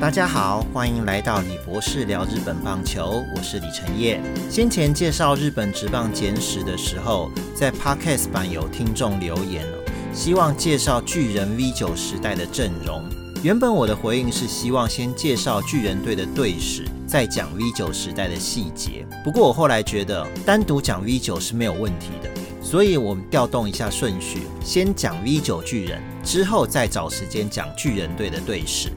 大家好，欢迎来到李博士聊日本棒球，我是李晨业。先前介绍日本职棒简史的时候，在 Podcast 版有听众留言希望介绍巨人 V 九时代的阵容。原本我的回应是希望先介绍巨人队的队史，再讲 V 九时代的细节。不过我后来觉得单独讲 V 九是没有问题的，所以我们调动一下顺序，先讲 V 九巨人，之后再找时间讲巨人队的队史。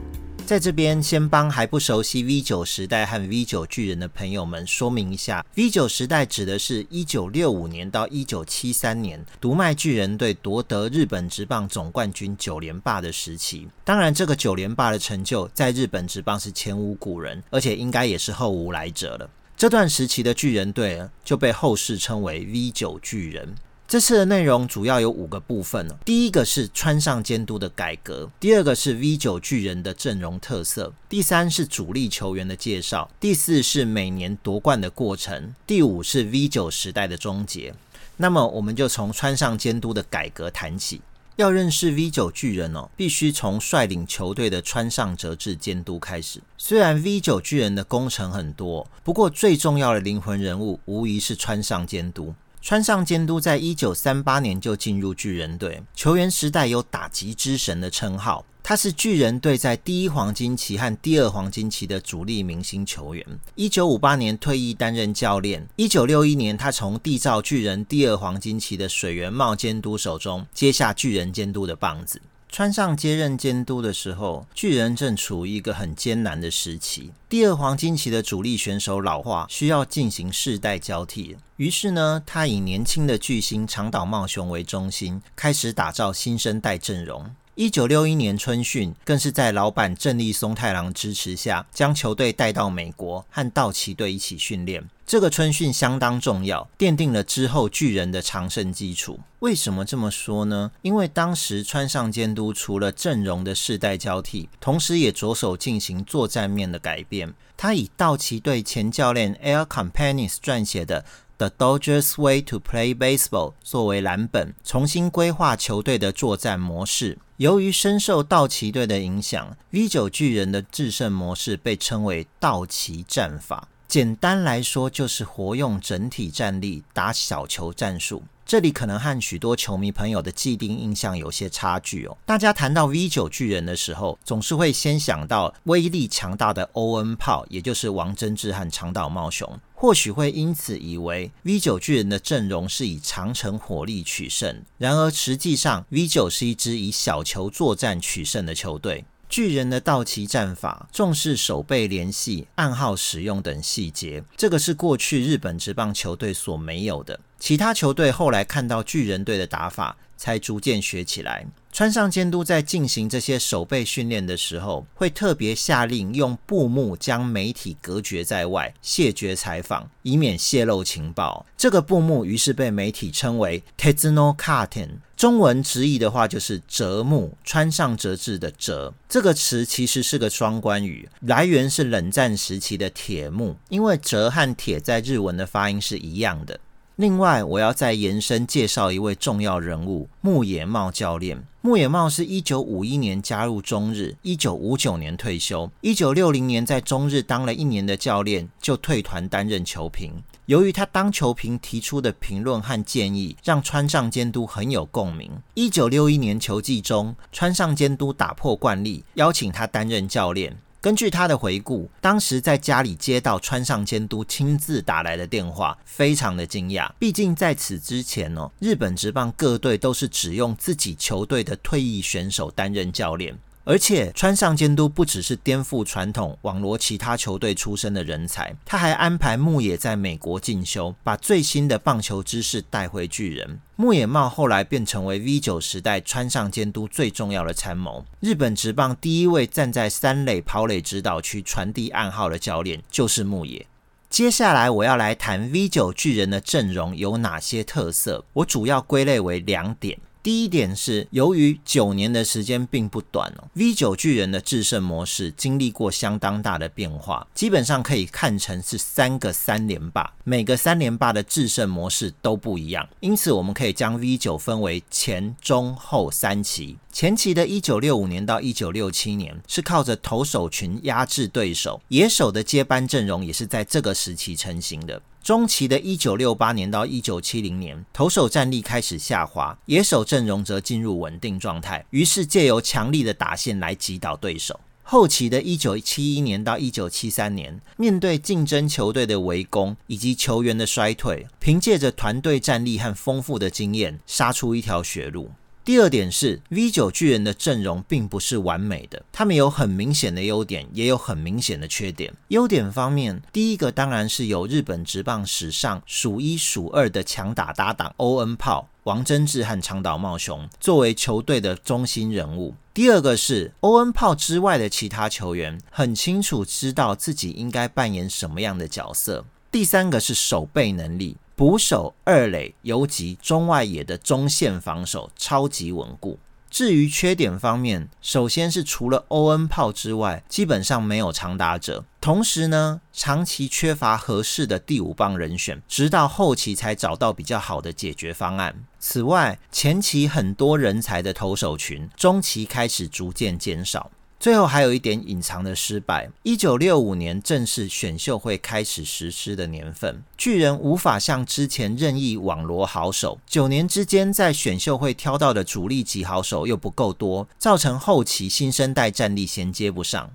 在这边先帮还不熟悉 V 九时代和 V 九巨人的朋友们说明一下，V 九时代指的是一九六五年到一九七三年，读卖巨人队夺得日本职棒总冠军九连霸的时期。当然，这个九连霸的成就在日本职棒是前无古人，而且应该也是后无来者了。这段时期的巨人队就被后世称为 V 九巨人。这次的内容主要有五个部分第一个是川上监督的改革，第二个是 V 九巨人的阵容特色，第三是主力球员的介绍，第四是每年夺冠的过程，第五是 V 九时代的终结。那么我们就从川上监督的改革谈起。要认识 V 九巨人哦，必须从率领球队的川上哲治监督开始。虽然 V 九巨人的工程很多，不过最重要的灵魂人物无疑是川上监督。川上监督在一九三八年就进入巨人队，球员时代有“打击之神”的称号。他是巨人队在第一黄金期和第二黄金期的主力明星球员。一九五八年退役担任教练。一九六一年，他从缔造巨人第二黄金期的水源茂监督手中接下巨人监督的棒子。穿上接任监督的时候，巨人正处于一个很艰难的时期。第二黄金期的主力选手老化，需要进行世代交替。于是呢，他以年轻的巨星长岛茂雄为中心，开始打造新生代阵容。一九六一年春训，更是在老板正立松太郎支持下，将球队带到美国和道奇队一起训练。这个春训相当重要，奠定了之后巨人的长胜基础。为什么这么说呢？因为当时川上监督除了阵容的世代交替，同时也着手进行作战面的改变。他以道奇队前教练 Air Companies 撰写的。The Dodgers Way to Play Baseball 作为蓝本，重新规划球队的作战模式。由于深受道奇队的影响，V 九巨人的制胜模式被称为道奇战法。简单来说，就是活用整体战力打小球战术。这里可能和许多球迷朋友的既定印象有些差距哦。大家谈到 V 九巨人的时候，总是会先想到威力强大的欧恩炮，也就是王贞治和长岛茂雄，或许会因此以为 V 九巨人的阵容是以长城火力取胜。然而实际上，V 九是一支以小球作战取胜的球队。巨人的道奇战法重视守备联系、暗号使用等细节，这个是过去日本职棒球队所没有的。其他球队后来看到巨人队的打法，才逐渐学起来。川上监督在进行这些守备训练的时候，会特别下令用布幕将媒体隔绝在外，谢绝采访，以免泄露情报。这个布幕于是被媒体称为 t e z n o Curtain”，中文直译的话就是“折幕”。川上折制的“折”这个词其实是个双关语，来源是冷战时期的铁幕，因为“折”和“铁”在日文的发音是一样的。另外，我要再延伸介绍一位重要人物——牧野茂教练。牧野茂是一九五一年加入中日，一九五九年退休，一九六零年在中日当了一年的教练，就退团担任球评。由于他当球评提出的评论和建议，让川上监督很有共鸣。一九六一年球季中，川上监督打破惯例，邀请他担任教练。根据他的回顾，当时在家里接到川上监督亲自打来的电话，非常的惊讶。毕竟在此之前呢，日本职棒各队都是只用自己球队的退役选手担任教练。而且川上监督不只是颠覆传统、网罗其他球队出身的人才，他还安排牧野在美国进修，把最新的棒球知识带回巨人。牧野茂后来便成为 V 九时代川上监督最重要的参谋。日本职棒第一位站在三垒跑垒指导区传递暗号的教练就是牧野。接下来我要来谈 V 九巨人的阵容有哪些特色，我主要归类为两点。第一点是，由于九年的时间并不短哦，V 九巨人的制胜模式经历过相当大的变化，基本上可以看成是三个三连霸，每个三连霸的制胜模式都不一样，因此我们可以将 V 九分为前、中、后三期。前期的1965年到1967年是靠着投手群压制对手，野手的接班阵容也是在这个时期成型的。中期的1968年到1970年，投手战力开始下滑，野手阵容则进入稳定状态，于是借由强力的打线来击倒对手。后期的1971年到1973年，面对竞争球队的围攻以及球员的衰退，凭借着团队战力和丰富的经验，杀出一条血路。第二点是，V 九巨人的阵容并不是完美的，他们有很明显的优点，也有很明显的缺点。优点方面，第一个当然是有日本职棒史上数一数二的强打搭档欧恩炮、王贞治和长岛茂雄作为球队的中心人物。第二个是欧恩炮之外的其他球员很清楚知道自己应该扮演什么样的角色。第三个是守备能力。捕手、二垒、游击、中外野的中线防守超级稳固。至于缺点方面，首先是除了欧恩炮之外，基本上没有长打者。同时呢，长期缺乏合适的第五棒人选，直到后期才找到比较好的解决方案。此外，前期很多人才的投手群，中期开始逐渐减少。最后还有一点隐藏的失败。一九六五年正是选秀会开始实施的年份，巨人无法像之前任意网罗好手。九年之间，在选秀会挑到的主力级好手又不够多，造成后期新生代战力衔接不上。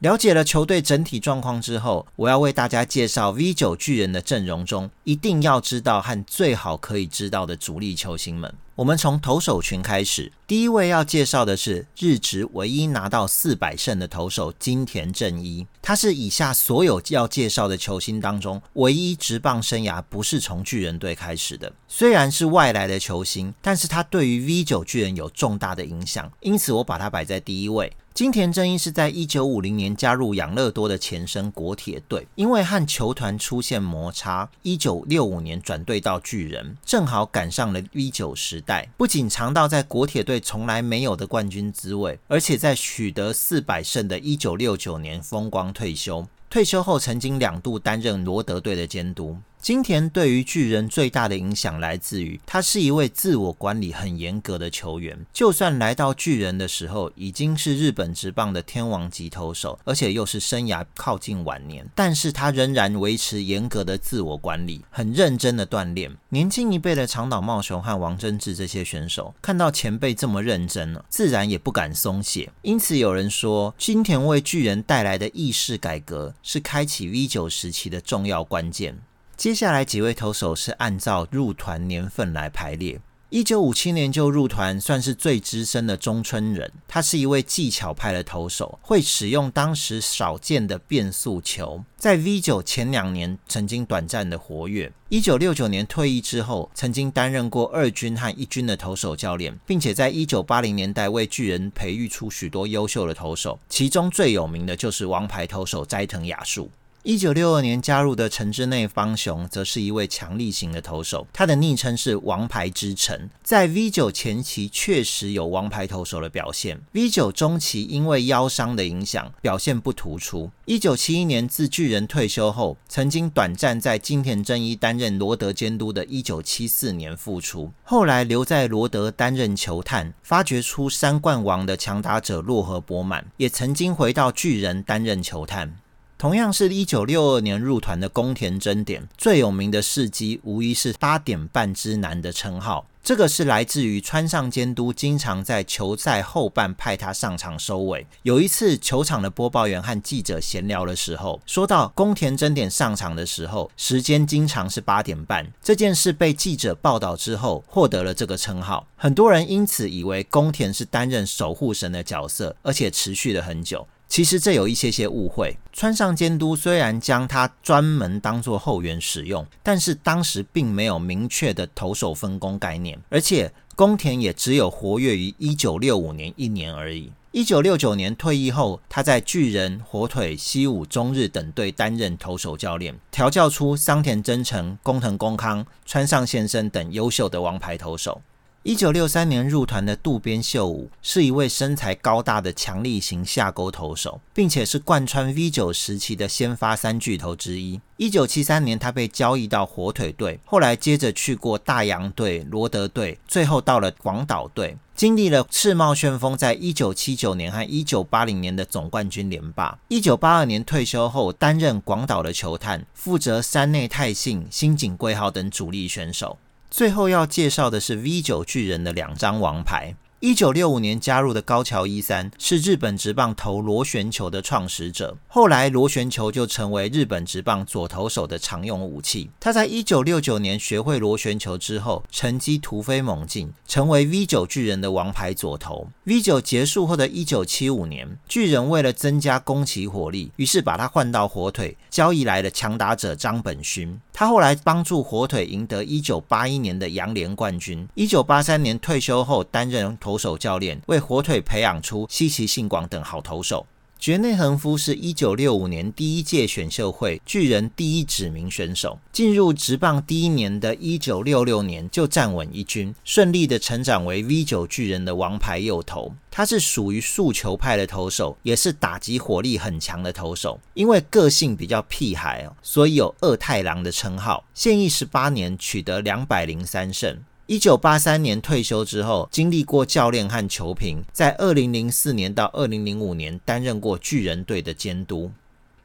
了解了球队整体状况之后，我要为大家介绍 V 九巨人的阵容中一定要知道和最好可以知道的主力球星们。我们从投手群开始，第一位要介绍的是日职唯一拿到四百胜的投手金田正一，他是以下所有要介绍的球星当中唯一职棒生涯不是从巨人队开始的。虽然是外来的球星，但是他对于 V 九巨人有重大的影响，因此我把他摆在第一位。金田正一是在一九五零年加入养乐多的前身国铁队，因为和球团出现摩擦，一九六五年转队到巨人，正好赶上了 V 九时代，不仅尝到在国铁队从来没有的冠军滋味，而且在取得四百胜的一九六九年风光退休。退休后曾经两度担任罗德队的监督。金田对于巨人最大的影响来自于，他是一位自我管理很严格的球员。就算来到巨人的时候，已经是日本职棒的天王级投手，而且又是生涯靠近晚年，但是他仍然维持严格的自我管理，很认真的锻炼。年轻一辈的长岛茂雄和王贞治这些选手，看到前辈这么认真了，自然也不敢松懈。因此有人说，金田为巨人带来的意识改革，是开启 V 九时期的重要关键。接下来几位投手是按照入团年份来排列。一九五七年就入团，算是最资深的中村人。他是一位技巧派的投手，会使用当时少见的变速球。在 V 九前两年曾经短暂的活跃。一九六九年退役之后，曾经担任过二军和一军的投手教练，并且在一九八零年代为巨人培育出许多优秀的投手，其中最有名的就是王牌投手斋藤雅树。一九六二年加入的城之内方雄，则是一位强力型的投手，他的昵称是“王牌之城”。在 V 九前期确实有王牌投手的表现，V 九中期因为腰伤的影响，表现不突出。一九七一年自巨人退休后，曾经短暂在金田正一担任罗德监督的一九七四年复出，后来留在罗德担任球探，发掘出三冠王的强打者洛河博满，也曾经回到巨人担任球探。同样是一九六二年入团的宫田真典，最有名的事迹无疑是八点半之男的称号。这个是来自于川上监督经常在球赛后半派他上场收尾。有一次球场的播报员和记者闲聊的时候，说到宫田真典上场的时候，时间经常是八点半。这件事被记者报道之后，获得了这个称号。很多人因此以为宫田是担任守护神的角色，而且持续了很久。其实这有一些些误会。川上监督虽然将他专门当作后援使用，但是当时并没有明确的投手分工概念，而且宫田也只有活跃于一九六五年一年而已。一九六九年退役后，他在巨人、火腿、西武、中日等队担任投手教练，调教出桑田真诚、工藤公康、川上先生等优秀的王牌投手。一九六三年入团的渡边秀武是一位身材高大的强力型下钩投手，并且是贯穿 V 九时期的先发三巨头之一。一九七三年，他被交易到火腿队，后来接着去过大洋队、罗德队，最后到了广岛队，经历了赤帽旋风在一九七九年和一九八零年的总冠军连霸。一九八二年退休后，担任广岛的球探，负责山内泰信、新井贵浩等主力选手。最后要介绍的是 V 九巨人的两张王牌。一九六五年加入的高桥一三是日本职棒投螺旋球的创始者，后来螺旋球就成为日本职棒左投手的常用武器。他在一九六九年学会螺旋球之后，成绩突飞猛进，成为 V 九巨人的王牌左投。V 九结束后的一九七五年，巨人为了增加攻击火力，于是把他换到火腿，交易来的强打者张本勋。他后来帮助火腿赢得一九八一年的洋联冠军。一九八三年退休后，担任投手教练，为火腿培养出稀奇、性广等好投手。绝内恒夫是一九六五年第一届选秀会巨人第一指名选手，进入职棒第一年的一九六六年就站稳一军，顺利的成长为 V 九巨人的王牌右投。他是属于速球派的投手，也是打击火力很强的投手。因为个性比较屁孩哦，所以有二太郎的称号。现役十八年，取得两百零三胜。一九八三年退休之后，经历过教练和球评，在二零零四年到二零零五年担任过巨人队的监督。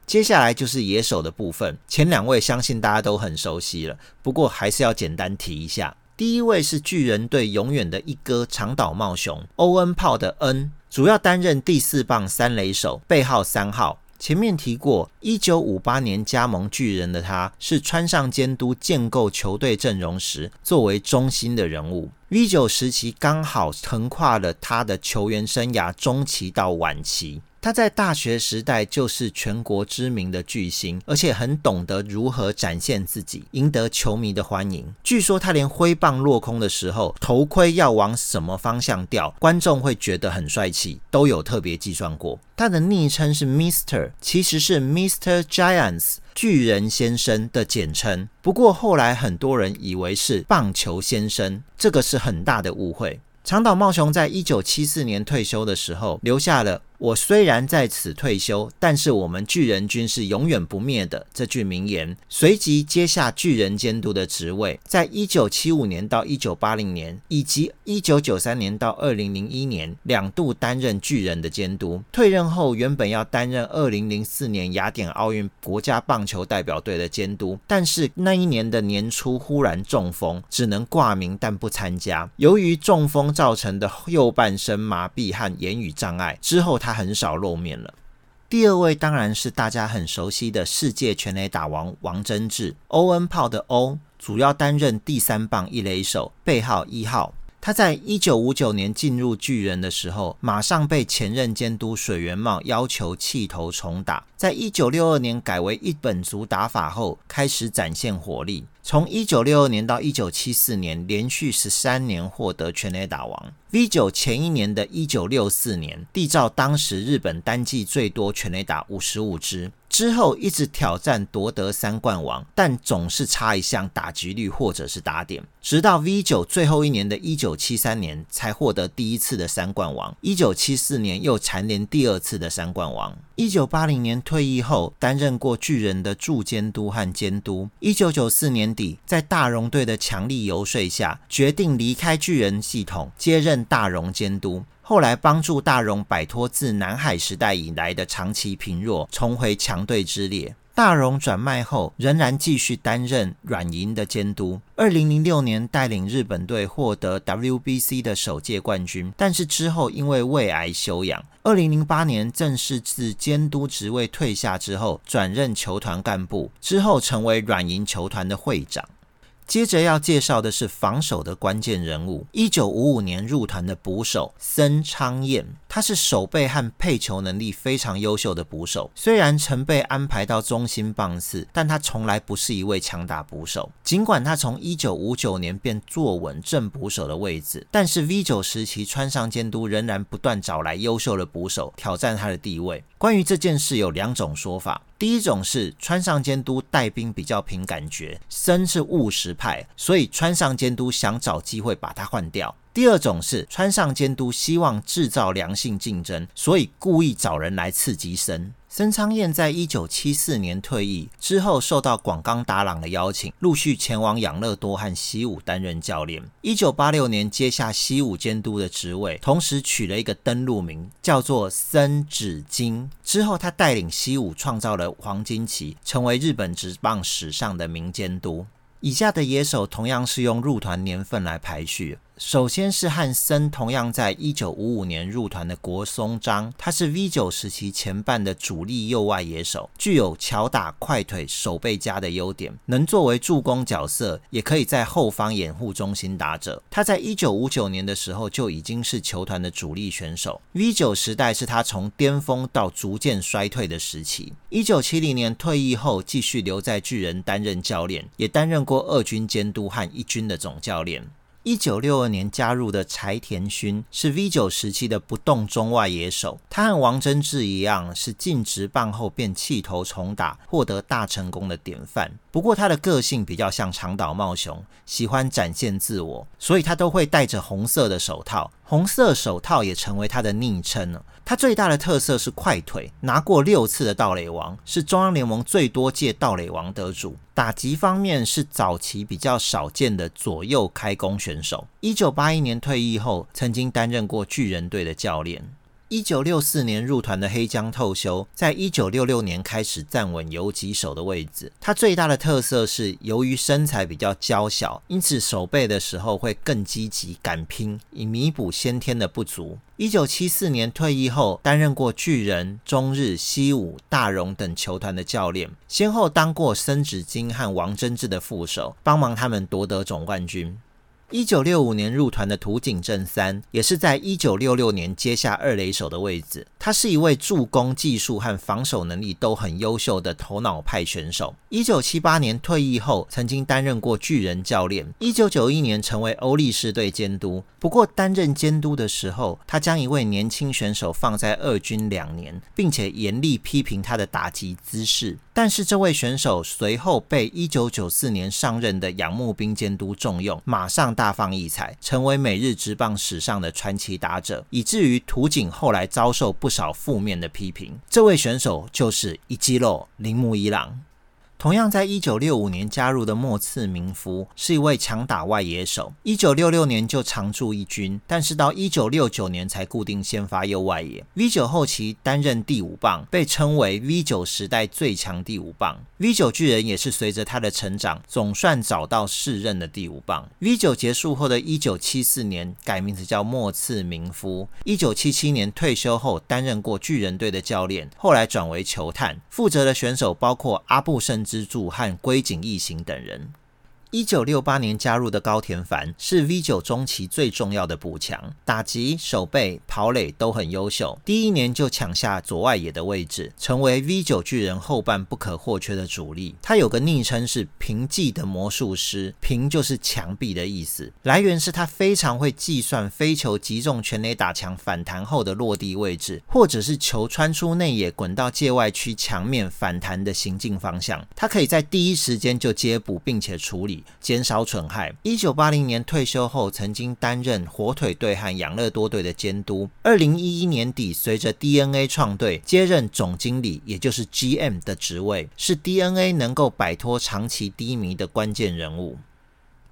接下来就是野手的部分，前两位相信大家都很熟悉了，不过还是要简单提一下。第一位是巨人队永远的一哥长岛茂雄，欧恩炮的恩，主要担任第四棒三垒手，背号三号。前面提过，一九五八年加盟巨人的他，是川上监督建构球队阵容时作为中心的人物。V 九时期刚好横跨了他的球员生涯中期到晚期。他在大学时代就是全国知名的巨星，而且很懂得如何展现自己，赢得球迷的欢迎。据说他连挥棒落空的时候，头盔要往什么方向掉，观众会觉得很帅气，都有特别计算过。他的昵称是 Mister，其实是 Mister Giants 巨人先生的简称。不过后来很多人以为是棒球先生，这个是很大的误会。长岛茂雄在一九七四年退休的时候，留下了。我虽然在此退休，但是我们巨人军是永远不灭的。这句名言，随即接下巨人监督的职位，在一九七五年到一九八零年，以及一九九三年到二零零一年，两度担任巨人的监督。退任后，原本要担任二零零四年雅典奥运国家棒球代表队的监督，但是那一年的年初忽然中风，只能挂名但不参加。由于中风造成的右半身麻痹和言语障碍，之后他。很少露面了。第二位当然是大家很熟悉的世界全垒打王王贞治，欧恩炮的欧，主要担任第三棒一垒手，背号一号。他在一九五九年进入巨人的时候，马上被前任监督水原茂要求弃投重打。在一九六二年改为一本足打法后，开始展现火力。从一九六二年到一九七四年，连续十三年获得全垒打王。V 九前一年的一九六四年，缔造当时日本单季最多全垒打五十五支。之后一直挑战夺得三冠王，但总是差一项打击率或者是打点。直到 V 九最后一年的一九七三年，才获得第一次的三冠王。一九七四年又蝉联第二次的三冠王。一九八零年退役后，担任过巨人的助监督和监督。一九九四年底，在大荣队的强力游说下，决定离开巨人系统，接任大荣监督。后来帮助大荣摆脱自南海时代以来的长期贫弱，重回强队之列。大荣转卖后，仍然继续担任软银的监督。二零零六年带领日本队获得 WBC 的首届冠军，但是之后因为胃癌休养。二零零八年正式自监督职位退下之后，转任球团干部，之后成为软银球团的会长。接着要介绍的是防守的关键人物，一九五五年入团的捕手森昌彦，他是守备和配球能力非常优秀的捕手。虽然曾被安排到中心棒次，但他从来不是一位强打捕手。尽管他从一九五九年便坐稳正捕手的位置，但是 V 九时期川上监督仍然不断找来优秀的捕手挑战他的地位。关于这件事有两种说法。第一种是川上监督带兵比较凭感觉，森是务实派，所以川上监督想找机会把他换掉。第二种是川上监督希望制造良性竞争，所以故意找人来刺激森。森昌彦在一九七四年退役之后，受到广冈达朗的邀请，陆续前往养乐多和西武担任教练。一九八六年接下西武监督的职位，同时取了一个登录名，叫做森指金。之后，他带领西武创造了黄金期，成为日本职棒史上的名监督。以下的野手同样是用入团年份来排序。首先是汉森，同样在一九五五年入团的国松章，他是 V 九时期前半的主力右外野手，具有巧打、快腿、手背佳的优点，能作为助攻角色，也可以在后方掩护中心打者。他在一九五九年的时候就已经是球团的主力选手。V 九时代是他从巅峰到逐渐衰退的时期。一九七零年退役后，继续留在巨人担任教练，也担任过二军监督和一军的总教练。一九六二年加入的柴田勋是 V 九时期的不动中外野手，他和王贞治一样，是进职棒后便弃投重打，获得大成功的典范。不过他的个性比较像长岛茂雄，喜欢展现自我，所以他都会戴着红色的手套，红色手套也成为他的昵称了。他最大的特色是快腿，拿过六次的盗垒王，是中央联盟最多届盗垒王得主。打击方面是早期比较少见的左右开弓选手。一九八一年退役后，曾经担任过巨人队的教练。一九六四年入团的黑江透修，在一九六六年开始站稳游击手的位置。他最大的特色是，由于身材比较娇小，因此守备的时候会更积极、敢拼，以弥补先天的不足。一九七四年退役后，担任过巨人、中日、西武、大荣等球团的教练，先后当过森子金和王贞治的副手，帮忙他们夺得总冠军。一九六五年入团的土井正三，也是在一九六六年接下二垒手的位置。他是一位助攻技术和防守能力都很优秀的头脑派选手。一九七八年退役后，曾经担任过巨人教练。一九九一年成为欧力士队监督。不过担任监督的时候，他将一位年轻选手放在二军两年，并且严厉批评他的打击姿势。但是这位选手随后被一九九四年上任的仰木兵监督重用，马上大放异彩，成为美日职棒史上的传奇打者，以至于土井后来遭受不少负面的批评。这位选手就是一基肉铃木一郎。同样在一九六五年加入的莫次明夫是一位强打外野手，一九六六年就常驻一军，但是到一九六九年才固定先发右外野。V 九后期担任第五棒，被称为 V 九时代最强第五棒。V 九巨人也是随着他的成长，总算找到适任的第五棒。V 九结束后的一九七四年改名字叫莫次明夫，一九七七年退休后担任过巨人队的教练，后来转为球探，负责的选手包括阿布甚支柱和龟井义行等人。一九六八年加入的高田凡是 V 九中期最重要的补强，打击、守备、跑垒都很优秀。第一年就抢下左外野的位置，成为 V 九巨人后半不可或缺的主力。他有个昵称是“平记的魔术师”，平就是墙壁的意思。来源是他非常会计算飞球击中全垒打墙反弹后的落地位置，或者是球穿出内野滚到界外区墙面反弹的行进方向。他可以在第一时间就接捕并且处理。减少损害。一九八零年退休后，曾经担任火腿队和养乐多队的监督。二零一一年底，随着 DNA 创队接任总经理，也就是 GM 的职位，是 DNA 能够摆脱长期低迷的关键人物。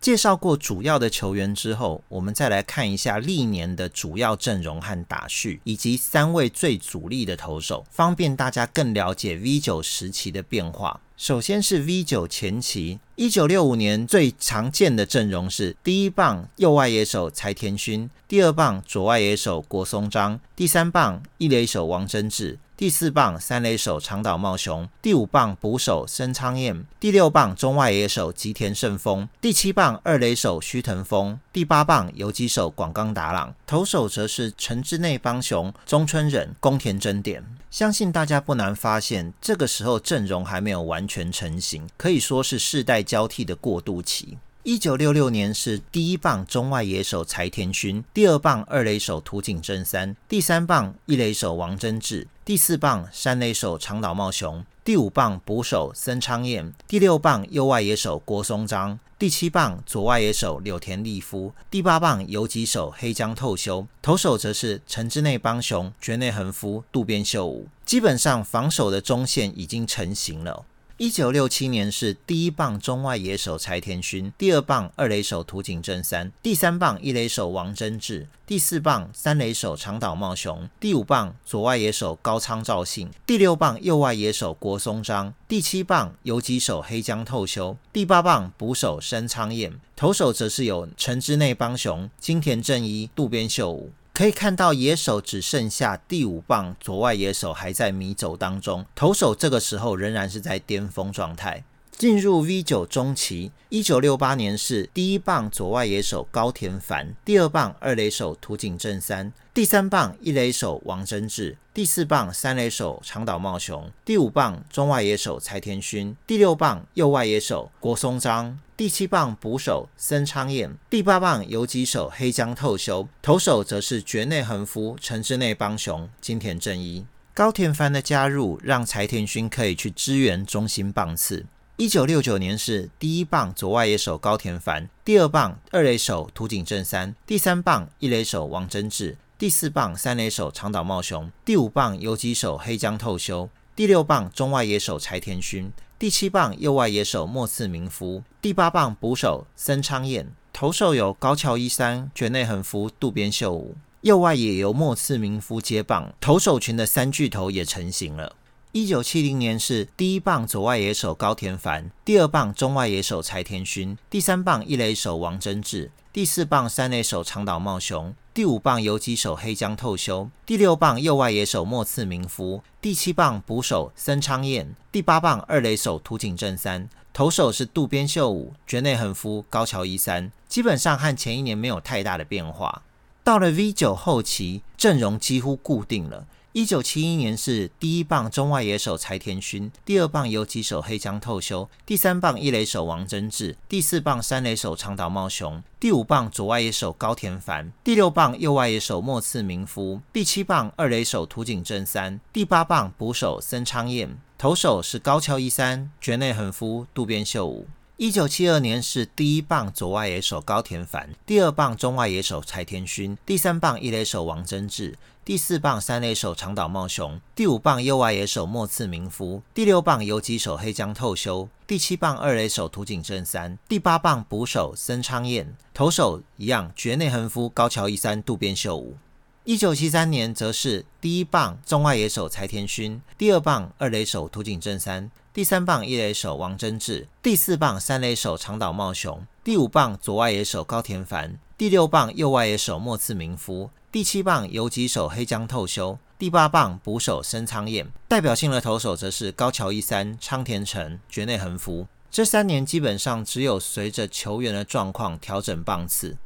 介绍过主要的球员之后，我们再来看一下历年的主要阵容和打序，以及三位最主力的投手，方便大家更了解 V 九时期的变化。首先是 V 九前期，一九六五年最常见的阵容是：第一棒右外野手柴田勋，第二棒左外野手国松章，第三棒一垒手王贞治。第四棒三垒手长岛茂雄，第五棒捕手申昌彦，第六棒中外野手吉田胜丰，第七棒二垒手须藤丰，第八棒游击手广冈达朗，投手则是城之内邦雄、中村忍、宫田真典。相信大家不难发现，这个时候阵容还没有完全成型，可以说是世代交替的过渡期。一九六六年是第一棒中外野手柴田勋，第二棒二垒手土井正三，第三棒一垒手王贞治，第四棒三垒手长岛茂雄，第五棒捕手森昌彦，第六棒右外野手郭松章，第七棒左外野手柳田利夫，第八棒游击手黑江透修，投手则是城之内邦雄、绝内恒夫、渡边秀武。基本上防守的中线已经成型了。一九六七年是第一棒中外野手柴田勋，第二棒二垒手土井正三，第三棒一垒手王贞治，第四棒三垒手长岛茂雄，第五棒左外野手高仓照信，第六棒右外野手国松章，第七棒游击手黑江透修，第八棒捕手深昌彦，投手则是有陈之内邦雄、金田正一、渡边秀武。可以看到，野手只剩下第五棒左外野手还在迷走当中，投手这个时候仍然是在巅峰状态。进入 V 九中期，一九六八年是第一棒左外野手高田繁，第二棒二垒手土井正三，第三棒一垒手王贞治，第四棒三垒手长岛茂雄，第五棒中外野手柴田勋，第六棒右外野手国松章，第七棒捕手森昌彦，第八棒游击手黑江透修，投手则是绝内恒夫、陈之内邦雄、金田正一。高田帆的加入，让柴田勋可以去支援中心棒次。一九六九年是第一棒左外野手高田帆，第二棒二垒手土井正三，第三棒一垒手王贞治，第四棒三垒手长岛茂雄，第五棒游击手黑江透修，第六棒中外野手柴田勋，第七棒右外野手末次明夫，第八棒捕手森昌彦，投手有高桥一三、卷内恒夫、渡边秀武，右外野由末次明夫接棒，投手群的三巨头也成型了。一九七零年是第一棒左外野手高田繁，第二棒中外野手柴田勋，第三棒一垒手王贞治，第四棒三垒手长岛茂雄，第五棒游击手黑江透修，第六棒右外野手莫次明夫，第七棒捕手森昌彦，第八棒二垒手土井正三，投手是渡边秀武、绝内恒夫、高桥一三，基本上和前一年没有太大的变化。到了 V 九后期，阵容几乎固定了。一九七一年是第一棒中外野手柴田勋，第二棒游击手黑江透修，第三棒一垒手王贞治，第四棒三垒手长岛茂雄，第五棒左外野手高田繁，第六棒右外野手末次明夫，第七棒二垒手土井正三，第八棒捕手森昌彦，投手是高桥一三、绝内恒夫、渡边秀武。一九七二年是第一棒左外野手高田繁，第二棒中外野手柴田勋，第三棒一垒手王贞治。第四棒三垒手长岛茂雄，第五棒右外野手末次明夫，第六棒游击手黑江透修，第七棒二垒手土井正三，第八棒捕手森昌彦，投手一样绝内恒夫、高桥一三、渡边秀武。一九七三年则是第一棒中外野手柴田勋，第二棒二垒手土井正三，第三棒一垒手王贞治，第四棒三垒手长岛茂雄，第五棒左外野手高田繁，第六棒右外野手末次明夫。第七棒游击手黑江透修，第八棒捕手深仓彦，代表性的投手则是高桥一三、昌田成、绝内恒夫。这三年基本上只有随着球员的状况调整棒次。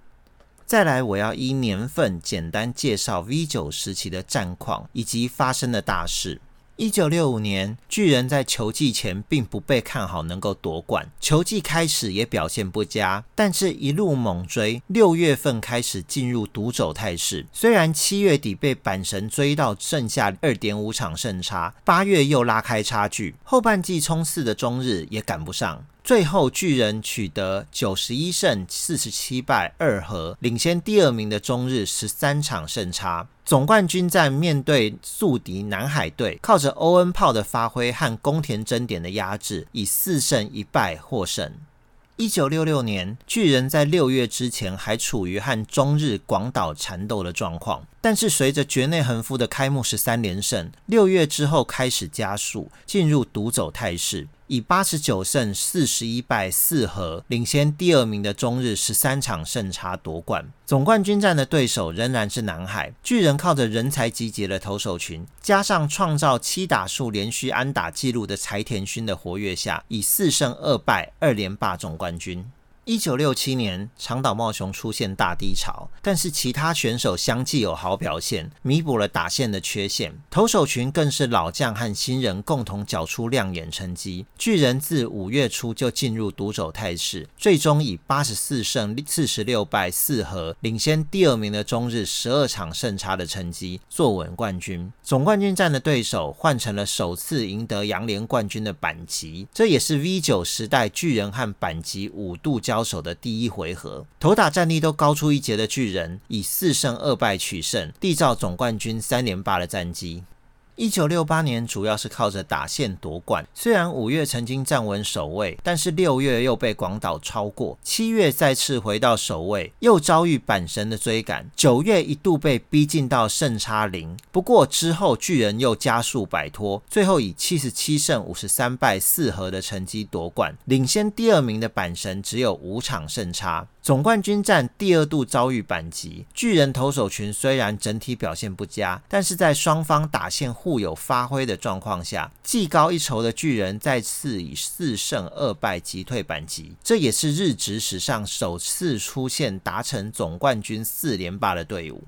再来，我要依年份简单介绍 V 九时期的战况以及发生的大事。一九六五年，巨人在球季前并不被看好能够夺冠，球季开始也表现不佳，但是一路猛追，六月份开始进入独走态势。虽然七月底被阪神追到剩下二点五场胜差，八月又拉开差距，后半季冲刺的中日也赶不上。最后，巨人取得九十一胜四十七败二和，领先第二名的中日十三场胜差。总冠军战面对宿敌南海队，靠着欧恩炮的发挥和宫田真点的压制，以四胜一败获胜。一九六六年，巨人在六月之前还处于和中日广岛缠斗的状况，但是随着绝内恒夫的开幕十三连胜，六月之后开始加速进入独走态势。以八十九胜四十一败四和领先第二名的中日十三场胜差夺冠。总冠军战的对手仍然是南海巨人，靠着人才集结的投手群，加上创造七打数连续安打纪录的柴田勋的活跃下，以四胜二败二连霸总冠军。一九六七年，长岛茂雄出现大低潮，但是其他选手相继有好表现，弥补了打线的缺陷。投手群更是老将和新人共同缴出亮眼成绩。巨人自五月初就进入独走态势，最终以八十四胜四十六败四和，领先第二名的中日十二场胜差的成绩，坐稳冠军。总冠军战的对手换成了首次赢得洋联冠军的板吉，这也是 V 九时代巨人和板吉五度交。高手的第一回合，头打战力都高出一截的巨人，以四胜二败取胜，缔造总冠军三连霸的战绩。一九六八年主要是靠着打线夺冠，虽然五月曾经站稳首位，但是六月又被广岛超过，七月再次回到首位，又遭遇阪神的追赶，九月一度被逼近到胜差零。不过之后巨人又加速摆脱，最后以七十七胜五十三败四和的成绩夺冠，领先第二名的阪神只有五场胜差。总冠军战第二度遭遇反击，巨人投手群虽然整体表现不佳，但是在双方打线互有发挥的状况下，技高一筹的巨人再次以四胜二败击退阪急，这也是日职史上首次出现达成总冠军四连霸的队伍。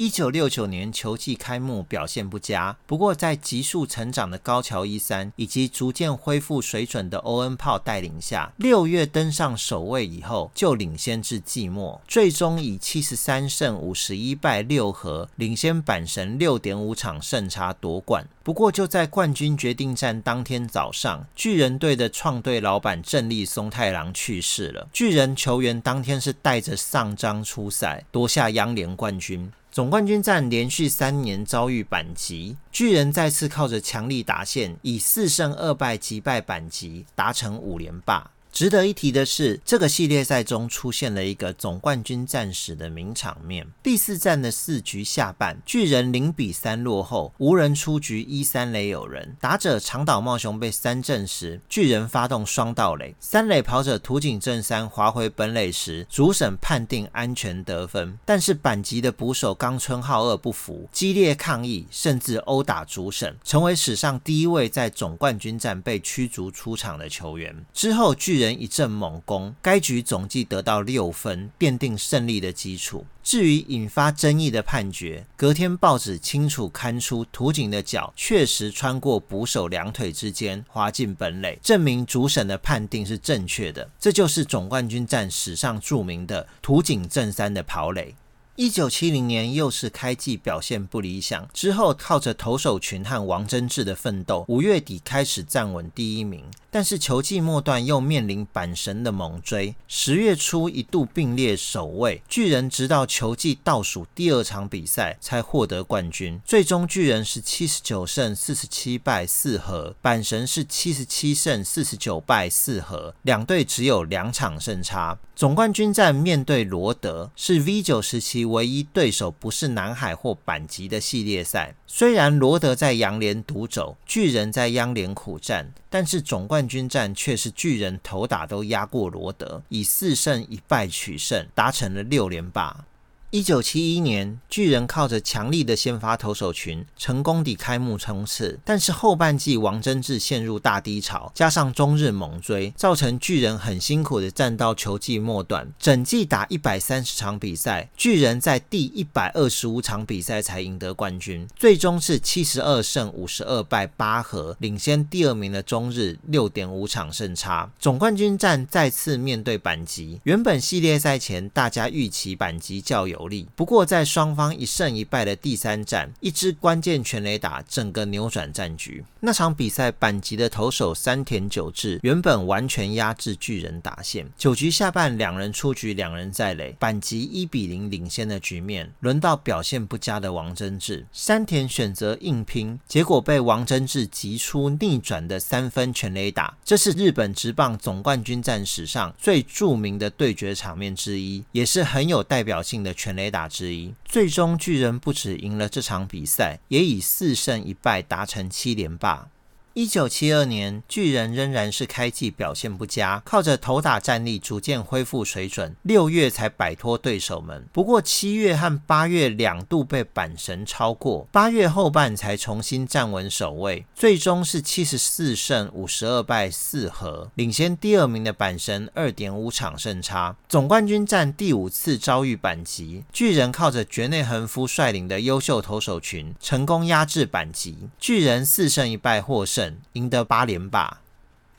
一九六九年球季开幕表现不佳，不过在急速成长的高桥一三以及逐渐恢复水准的欧恩炮带领下，六月登上首位以后就领先至季末，最终以七十三胜五十一败六和领先阪神六点五场胜差夺冠。不过就在冠军决定战当天早上，巨人队的创队老板正立松太郎去世了，巨人球员当天是带着丧章出赛，夺下央联冠军。总冠军战连续三年遭遇板级，巨人再次靠着强力达线，以四胜二败击败板级，达成五连霸。值得一提的是，这个系列赛中出现了一个总冠军战史的名场面。第四战的四局下半，巨人零比三落后，无人出局，一三垒有人，打者长岛茂雄被三振时，巨人发动双盗垒，三垒跑者土井正三滑回本垒时，主审判定安全得分。但是板级的捕手冈村浩二不服，激烈抗议，甚至殴打主审，成为史上第一位在总冠军战被驱逐出场的球员。之后巨人。一阵猛攻，该局总计得到六分，奠定胜利的基础。至于引发争议的判决，隔天报纸清楚刊出图景的脚确实穿过捕手两腿之间，滑进本垒，证明主审的判定是正确的。这就是总冠军战史上著名的图景正三的跑垒。一九七零年又是开季表现不理想，之后靠着投手群和王贞治的奋斗，五月底开始站稳第一名。但是球季末段又面临阪神的猛追，十月初一度并列首位。巨人直到球季倒数第二场比赛才获得冠军，最终巨人是七十九胜四十七败四和，阪神是七十七胜四十九败四和，两队只有两场胜差。总冠军战面对罗德，是 V 九时期唯一对手不是南海或阪级的系列赛。虽然罗德在洋联独走，巨人在央联苦战，但是总冠军战却是巨人头打都压过罗德，以四胜一败取胜，达成了六连霸。一九七一年，巨人靠着强力的先发投手群，成功抵开幕冲刺。但是后半季王贞治陷入大低潮，加上中日猛追，造成巨人很辛苦的战到球季末段。整季打一百三十场比赛，巨人在第一百二十五场比赛才赢得冠军，最终是七十二胜五十二败八和，领先第二名的中日六点五场胜差。总冠军战再次面对板级，原本系列赛前大家预期板级较有。有利，不过在双方一胜一败的第三战，一支关键全垒打整个扭转战局。那场比赛，板级的投手山田久志原本完全压制巨人打线，九局下半两人出局，两人在垒，板级一比零领先的局面，轮到表现不佳的王贞治，山田选择硬拼，结果被王贞治急出逆转的三分全垒打，这是日本职棒总冠军战史上最著名的对决场面之一，也是很有代表性的全。全雷打之一，最终巨人不止赢了这场比赛，也以四胜一败达成七连霸。一九七二年，巨人仍然是开季表现不佳，靠着投打战力逐渐恢复水准，六月才摆脱对手们。不过七月和八月两度被阪神超过，八月后半才重新站稳首位，最终是七十四胜五十二败四和，领先第二名的阪神二点五场胜差。总冠军战第五次遭遇阪急，巨人靠着绝内恒夫率领的优秀投手群，成功压制阪急，巨人四胜一败获胜。赢得八连霸。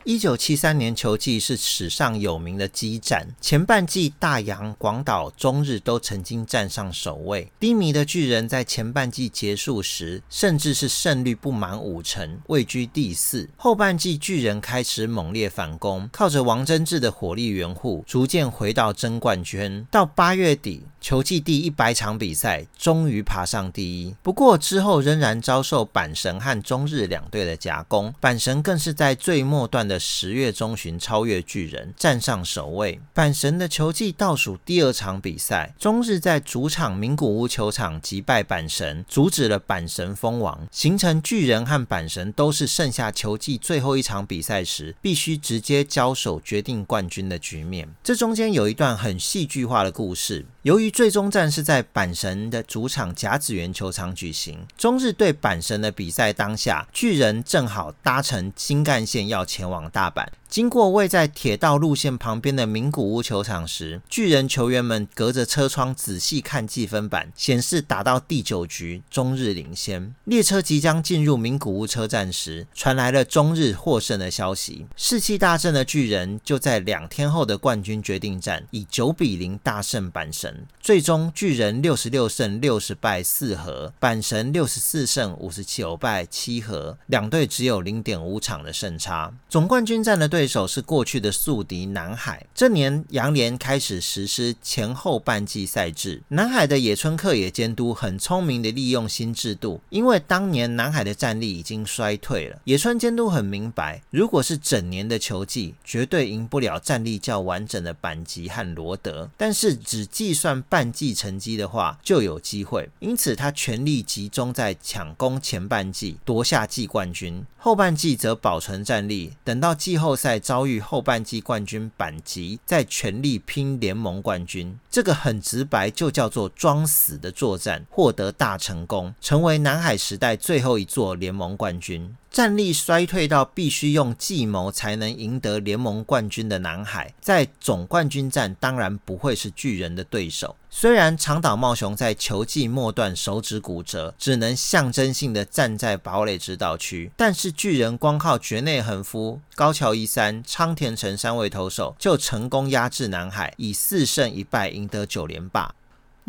一九七三年球季是史上有名的激战，前半季大洋、广岛、中日都曾经站上首位。低迷的巨人在前半季结束时，甚至是胜率不满五成，位居第四。后半季巨人开始猛烈反攻，靠着王贞治的火力援护，逐渐回到争冠圈。到八月底。球季第一百场比赛，终于爬上第一。不过之后仍然遭受阪神和中日两队的夹攻，阪神更是在最末段的十月中旬超越巨人，站上首位。阪神的球季倒数第二场比赛，中日在主场名古屋球场击败阪神，阻止了阪神封王，形成巨人和阪神都是剩下球季最后一场比赛时必须直接交手决定冠军的局面。这中间有一段很戏剧化的故事。由于最终战是在阪神的主场甲子园球场举行，中日对阪神的比赛当下，巨人正好搭乘新干线要前往大阪。经过位在铁道路线旁边的名古屋球场时，巨人球员们隔着车窗仔细看计分板，显示打到第九局，中日领先。列车即将进入名古屋车站时，传来了中日获胜的消息。士气大振的巨人就在两天后的冠军决定战以九比零大胜阪神，最终巨人六十六胜六十败四和，阪神六十四胜五十九败七和，两队只有零点五场的胜差。总冠军战的对。对手是过去的宿敌南海。这年杨联开始实施前后半季赛制，南海的野村克也监督很聪明的利用新制度。因为当年南海的战力已经衰退了，野村监督很明白，如果是整年的球季，绝对赢不了战力较完整的板吉和罗德。但是只计算半季成绩的话，就有机会。因此他全力集中在抢攻前半季，夺下季冠军；后半季则保存战力，等到季后赛。遭遇后半季冠军板级，再全力拼联盟冠军，这个很直白，就叫做装死的作战，获得大成功，成为南海时代最后一座联盟冠军。战力衰退到必须用计谋才能赢得联盟冠军的南海，在总冠军战当然不会是巨人的对手。虽然长岛茂雄在球季末段手指骨折，只能象征性的站在堡垒指导区，但是巨人光靠绝内恒夫、高桥一三、昌田成三位投手就成功压制南海，以四胜一败赢得九连霸。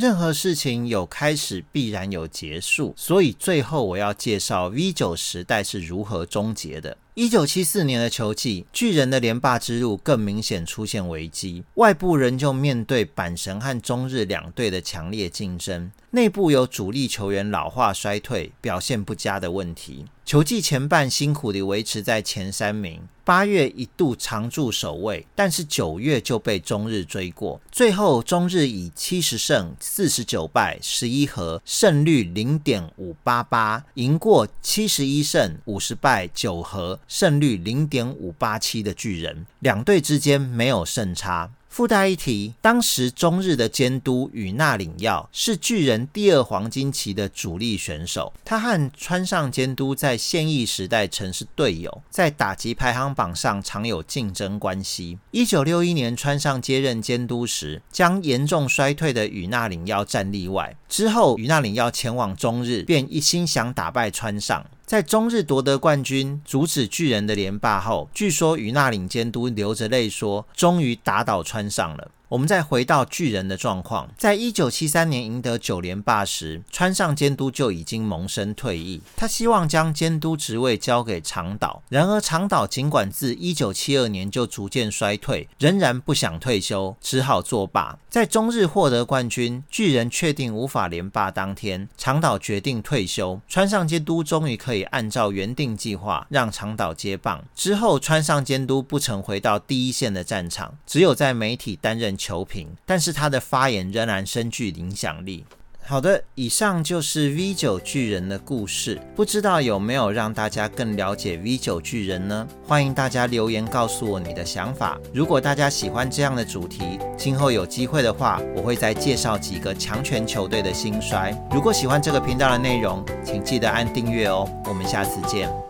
任何事情有开始，必然有结束，所以最后我要介绍 V 九时代是如何终结的。一九七四年的球季，巨人的连霸之路更明显出现危机，外部仍旧面对阪神和中日两队的强烈竞争，内部有主力球员老化衰退、表现不佳的问题。球季前半辛苦地维持在前三名，八月一度常驻首位，但是九月就被中日追过。最后中日以七十胜四十九败十一和，胜率零点五八八，赢过七十一胜五十败九和，胜率零点五八七的巨人。两队之间没有胜差。附带一提，当时中日的监督与那领耀是巨人第二黄金期的主力选手，他和川上监督在现役时代曾是队友，在打击排行榜上常有竞争关系。一九六一年川上接任监督时，将严重衰退的与那领耀战例外。之后与那领耀前往中日，便一心想打败川上。在中日夺得冠军、阻止巨人的连霸后，据说与那领监督流着泪说：“终于打倒川上了。”我们再回到巨人的状况，在一九七三年赢得九连霸时，川上监督就已经萌生退役，他希望将监督职位交给长岛。然而长岛尽管自一九七二年就逐渐衰退，仍然不想退休，只好作罢。在中日获得冠军、巨人确定无法连霸当天，长岛决定退休，川上监督终于可以按照原定计划让长岛接棒。之后，川上监督不曾回到第一线的战场，只有在媒体担任。球评，但是他的发言仍然深具影响力。好的，以上就是 V 九巨人的故事，不知道有没有让大家更了解 V 九巨人呢？欢迎大家留言告诉我你的想法。如果大家喜欢这样的主题，今后有机会的话，我会再介绍几个强权球队的兴衰。如果喜欢这个频道的内容，请记得按订阅哦。我们下次见。